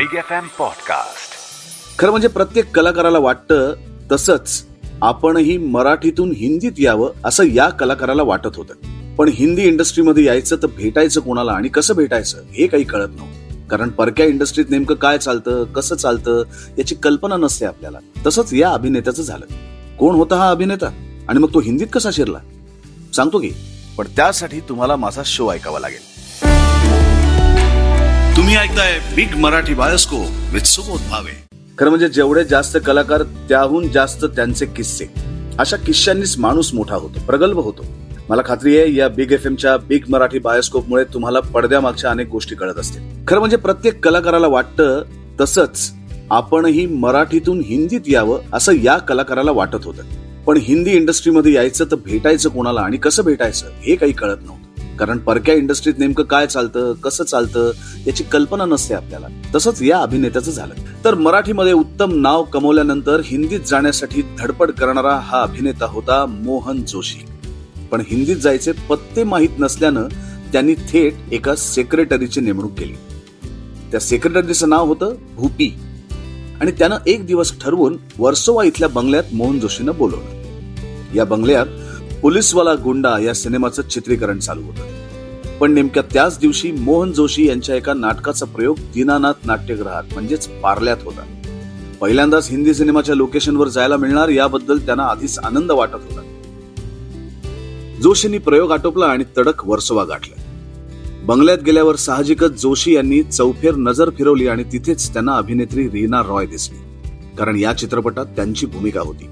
Big F M podcast खरं म्हणजे प्रत्येक कलाकाराला वाटतं तसंच आपणही मराठीतून हिंदीत यावं असं या कलाकाराला वाटत होतं. पण हिंदी इंडस्ट्रीमध्ये यायचं तर भेटायचं कोणाला आणि कसं भेटायचं हे काही कळत नव्हतं. कारण परक्या इंडस्ट्रीत नेमकं काय चालतं कसं चालतं याची कल्पना नसते आपल्याला. तसंच या अभिनेत्याचं झालं. कोण होता हा अभिनेता? आणि मग तो हिंदीत कसा शिरला? सांगतो की. पण त्यासाठी तुम्हाला माझा शो ऐकावा लागेल. ऐकताय big Marathi bioscope with Subodh Bhave. खरं म्हणजे जेवढे जास्त कलाकार त्याहून जास्त त्यांचे किस्से. अशा किस्स्यांनीच माणूस मोठा होतो प्रगल्भ होतो. मला खात्री आहे या बिग एफ एमच्या बिग मराठी बायोस्कोपमुळे तुम्हाला पडद्यामागच्या अनेक गोष्टी कळत असतील. खरं म्हणजे प्रत्येक कलाकाराला वाटतं तसंच आपणही मराठीतून हिंदीत यावं असं या कलाकाराला वाटत होतं. पण हिंदी इंडस्ट्रीमध्ये यायचं तर भेटायचं कोणाला आणि कसं भेटायचं हे काही कळत नव्हतं. कारण परक्या इंडस्ट्रीत नेमकं काय चालतं कसं चालतं याची कल्पना नसते आपल्याला. तसंच या अभिनेत्याचं झालं. तर मराठीमध्ये उत्तम नाव कमवल्यानंतर हिंदीत जाण्यासाठी धडपड करणारा हा अभिनेता होता मोहन जोशी. पण हिंदीत जायचे पत्ते माहीत नसल्यानं त्यांनी थेट एका सेक्रेटरीची नेमणूक केली. त्या सेक्रेटरीचं नाव होतं भूपी. आणि त्यानं एक दिवस ठरवून वर्सोवा इथल्या बंगल्यात मोहन जोशीनं बोलवलं. या बंगल्यात पोलीसवाला गुंडा या सिनेमाचं चित्रीकरण चालू होतं. पण नेमक्या त्याच दिवशी मोहन जोशी यांच्या एका नाटकाचा प्रयोग दीनानाथ नाट्यगृहात म्हणजेच पार्ल्यात होता. पहिल्यांदाच हिंदी सिनेमाच्या लोकेशनवर जायला मिळणार याबद्दल त्यांना आधीच आनंद वाटत होता. जोशींनी प्रयोग आटोपला आणि तडक वर्सोवा गाठला. बंगल्यात गेल्यावर साहजिकच जोशी यांनी चौफेर नजर फिरवली आणि तिथेच त्यांना अभिनेत्री रीना रॉय दिसली. कारण या चित्रपटात त्यांची भूमिका होती.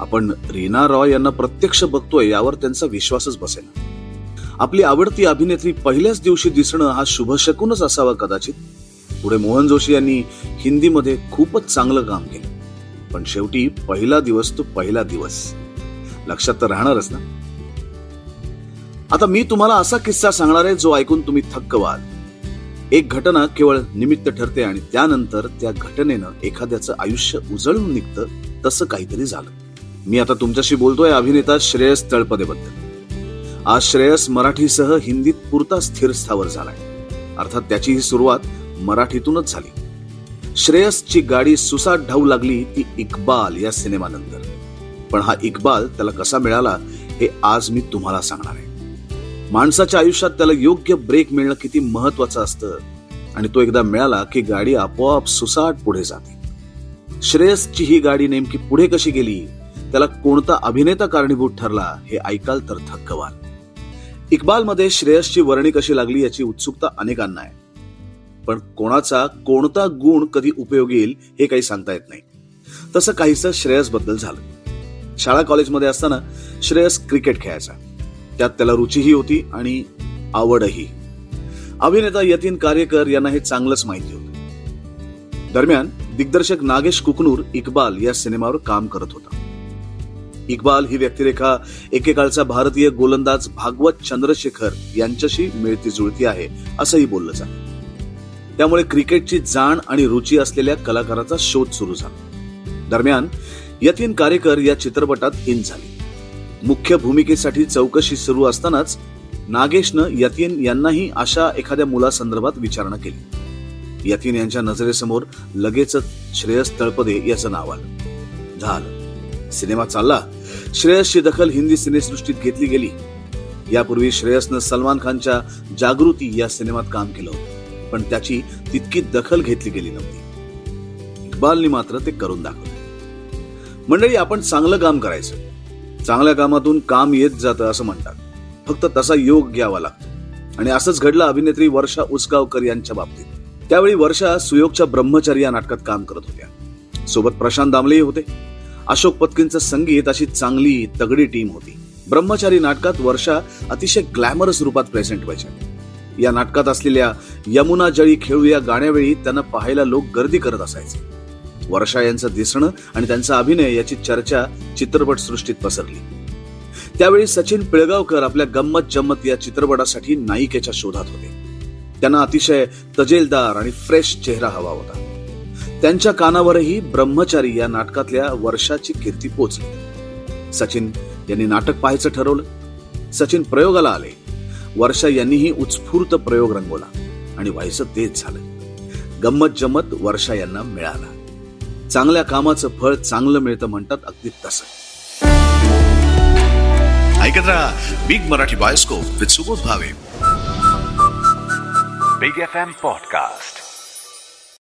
आपण रीना रॉय यांना प्रत्यक्ष बघतोय यावर त्यांचा विश्वासच बसेल आपली आवडती अभिनेत्री पहिल्याच दिवशी दिसणं हा शुभशकूनच असावा कदाचित. पुढे मोहन जोशी यांनी हिंदीमध्ये खूपच चांगलं काम केलं. पण शेवटी पहिला दिवस तो पहिला दिवस. लक्षात तर राहणारच ना? आता मी तुम्हाला असा किस्सा सांगणार आहे जो ऐकून तुम्ही थक्क व्हाल. एक घटना केवळ निमित्त ठरते आणि त्यानंतर त्या घटनेनं एखाद्याचं आयुष्य उजळून निघतं तसं काहीतरी झालं. मी आता तुमच्याशी बोलतोय अभिनेता श्रेयस तळपदेबद्दल. आज श्रेयस मराठीसह हिंदीत पुरता स्थिर स्थावर झालाय. अर्थात त्याची ही सुरुवात मराठीतूनच झाली. श्रेयसची गाडी सुसाट ढाऊ लागली ती इक्बाल या सिनेमानंतर. पण हा इक्बाल त्याला कसा मिळाला हे आज मी तुम्हाला सांगणार आहे. माणसाच्या आयुष्यात त्याला योग्य ब्रेक मिळणं किती महत्वाचं असतं आणि तो एकदा मिळाला की गाडी आपोआप सुसाट पुढे जाते. श्रेयसची ही गाडी नेमकी पुढे कशी गेली त्याला कोणता अभिनेता कारणीभूत ठरला हे ऐकाल तर थक्क व्हाल इक्बालमध्ये श्रेयसची वर्णी कशी लागली याची उत्सुकता अनेकांना आहे. पण कोणाचा कोणता गुण कधी उपयोगी येईल हे काही सांगता येत नाही. तसं काहीसं श्रेयसबद्दल झालं. शाळा कॉलेजमध्ये असताना श्रेयस क्रिकेट खेळायचा. त्यात त्याला रुचीही होती आणि आवडही. अभिनेता यतीन कार्यकर यांना हे चांगलंच माहिती होतं. दरम्यान दिग्दर्शक नागेश कुकनूर इक्बाल या सिनेमावर काम करत होता. इक्बाल ही व्यक्तिरेखा एकेकाळचा भारतीय गोलंदाज भागवत चंद्रशेखर यांच्याशी मिळती जुळती आहे असंही बोललं जातं. त्यामुळे क्रिकेटची जाण आणि रुची असलेल्या कलाकाराचा शोध सुरू झाला. दरम्यान यतीन कारेकर या चित्रपटात इन झाली. मुख्य भूमिकेसाठी चौकशी सुरू असतानाच नागेशनं यतीन यांनाही अशा एखाद्या मुलासंदर्भात विचारणा केली. यतीन यांच्या नजरेसमोर लगेचच श्रेयस तळपदे याचं नाव आलं. झालं. सिनेमा चालला श्रेयसची दखल हिंदी सिनेसृष्टीत घेतली गेली. यापूर्वी श्रेयसनं सलमान खानच्या जागृती या सिनेमात काम केलं होतं पण त्याची तितकी दखल घेतली गेली नव्हती. इक्बालनी मात्र ते करून दाखवलं. मंडळी आपण चांगलं काम करायचं. चांगल्या कामातून काम येत जातं असं म्हणतात. फक्त तसा योग घ्यावा लागतो. आणि असंच घडलं अभिनेत्री वर्षा उसगावकर यांच्या बाबतीत. त्यावेळी वर्षा सुयोगच्या ब्रह्मचर्या नाटकात काम करत होत्या. सोबत प्रशांत दामलेही होते. अशोक पत्कींचं संगीत अशी चांगली तगडी टीम होती. ब्रह्मचारी नाटकात वर्षा अतिशय ग्लॅमरस रूपात प्रेझेंट व्हायच्या. या नाटकात असलेल्या यमुना जळी खेळू या गाण्यावेळी त्यांना पाहायला लोक गर्दी करत असायचे. वर्षा यांचं दिसणं आणि त्यांचा अभिनय याची चर्चा चित्रपट सृष्टीत पसरली. त्यावेळी सचिन पिळगावकर आपल्या गंमत जम्मत या चित्रपटासाठी नायिकेच्या शोधात होते. त्यांना अतिशय तजेलदार आणि फ्रेश चेहरा हवा होता. त्यांच्या कानावरही ब्रह्मचारी या नाटकातल्या वर्षाची कीर्ती पोचली. सचिन यांनी नाटक पाहायचं ठरवलं. सचिन प्रयोगाला आले. वर्षा यांनीही उत्स्फूर्त प्रयोग रंगवला आणि व्हायचं तेच झालं. गंमत जमत वर्षा यांना मिळाला. चांगल्या कामाचं फळ चांगलं मिळतं म्हणतात अगदी तसं. ऐकत राहा big Marathi bioscope with Subodh Bhave big F M podcast